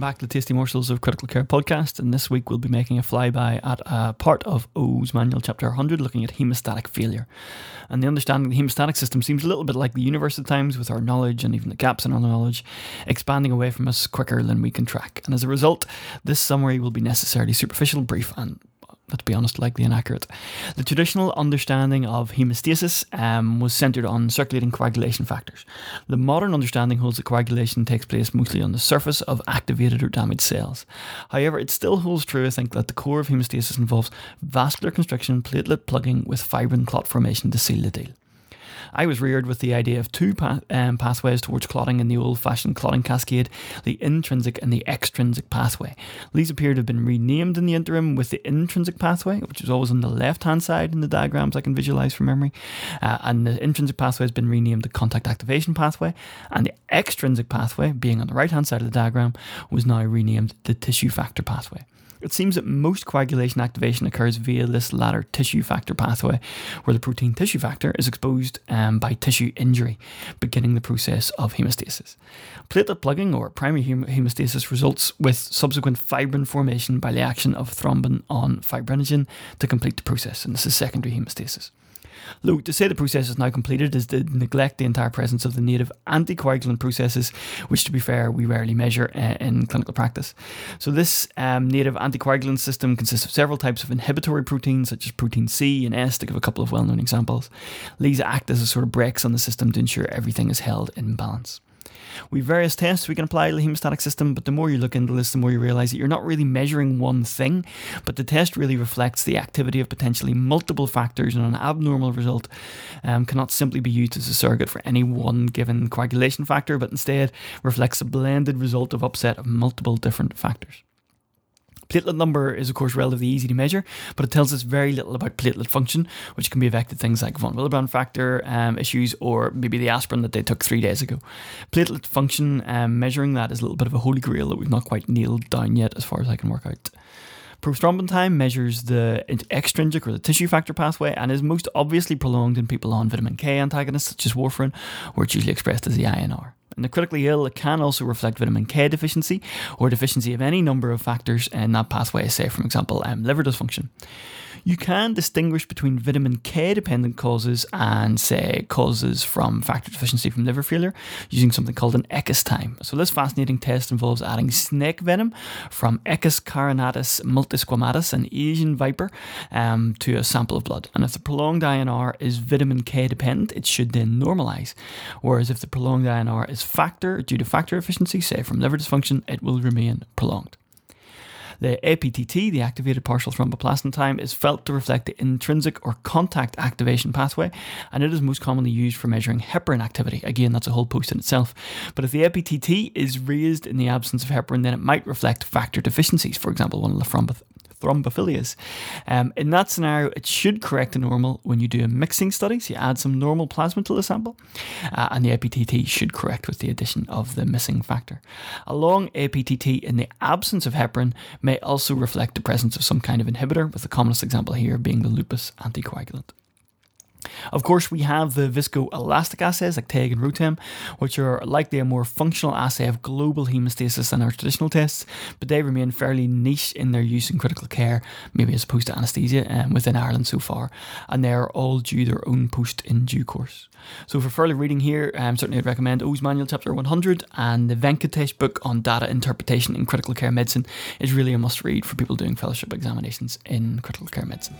back to the Tasty Morsels of Critical Care podcast. And this week we'll be making a flyby at a part of Oh's manual, chapter 100, looking at hemostatic failure. And the understanding of the hemostatic system seems a little bit like the universe at times, with our knowledge and even the gaps in our knowledge expanding away from us quicker than we can track. And as a result, this summary will be necessarily superficial, brief, and let's be honest, likely inaccurate. The traditional understanding of hemostasis um, was centered on circulating coagulation factors. The modern understanding holds that coagulation takes place mostly on the surface of activated or damaged cells. However, it still holds true, I think, that the core of hemostasis involves vascular constriction, platelet plugging with fibrin clot formation to seal the deal. I was reared with the idea of two pa- um, pathways towards clotting in the old fashioned clotting cascade the intrinsic and the extrinsic pathway. These appear to have been renamed in the interim with the intrinsic pathway, which is always on the left hand side in the diagrams I can visualize from memory, uh, and the intrinsic pathway has been renamed the contact activation pathway, and the extrinsic pathway, being on the right hand side of the diagram, was now renamed the tissue factor pathway. It seems that most coagulation activation occurs via this latter tissue factor pathway, where the protein tissue factor is exposed Um, by tissue injury, beginning the process of hemostasis. Platelet plugging or primary hemostasis results with subsequent fibrin formation by the action of thrombin on fibrinogen to complete the process, and this is secondary hemostasis. Though to say the process is now completed is to neglect the entire presence of the native anticoagulant processes, which, to be fair, we rarely measure uh, in clinical practice. So, this um, native anticoagulant system consists of several types of inhibitory proteins, such as protein C and S, to give a couple of well known examples. These act as a sort of brakes on the system to ensure everything is held in balance. We have various tests we can apply to the hemostatic system, but the more you look into this, the more you realize that you're not really measuring one thing, but the test really reflects the activity of potentially multiple factors, and an abnormal result um, cannot simply be used as a surrogate for any one given coagulation factor, but instead reflects a blended result of upset of multiple different factors. Platelet number is, of course, relatively easy to measure, but it tells us very little about platelet function, which can be affected things like von Willebrand factor um, issues or maybe the aspirin that they took three days ago. Platelet function, um, measuring that is a little bit of a holy grail that we've not quite nailed down yet, as far as I can work out. Prothrombin time measures the extrinsic or the tissue factor pathway and is most obviously prolonged in people on vitamin K antagonists such as warfarin, where it's usually expressed as the INR. In the critically ill, can also reflect vitamin K deficiency or deficiency of any number of factors in that pathway, say, for example, um, liver dysfunction. You can distinguish between vitamin K dependent causes and, say, causes from factor deficiency from liver failure using something called an ECUS time. So, this fascinating test involves adding snake venom from Echis carinatus multisquamatus, an Asian viper, um, to a sample of blood. And if the prolonged INR is vitamin K dependent, it should then normalize. Whereas if the prolonged INR is factor due to factor deficiency, say from liver dysfunction, it will remain prolonged. The APTT, the activated partial thromboplastin time, is felt to reflect the intrinsic or contact activation pathway, and it is most commonly used for measuring heparin activity. Again, that's a whole post in itself. But if the APTT is raised in the absence of heparin, then it might reflect factor deficiencies, for example, one of the thromboplastin thrombophilias. Um, in that scenario, it should correct to normal when you do a mixing study. So you add some normal plasma to the sample, uh, and the APTT should correct with the addition of the missing factor. A long APTT in the absence of heparin may also reflect the presence of some kind of inhibitor, with the commonest example here being the lupus anticoagulant. Of course, we have the viscoelastic assays like TEG and ROTEM, which are likely a more functional assay of global hemostasis than our traditional tests, but they remain fairly niche in their use in critical care, maybe as opposed to anaesthesia um, within Ireland so far, and they are all due their own post in due course. So, for further reading here, um, certainly I'd recommend Oh's Manual Chapter 100 and the Venkatesh book on data interpretation in critical care medicine is really a must read for people doing fellowship examinations in critical care medicine.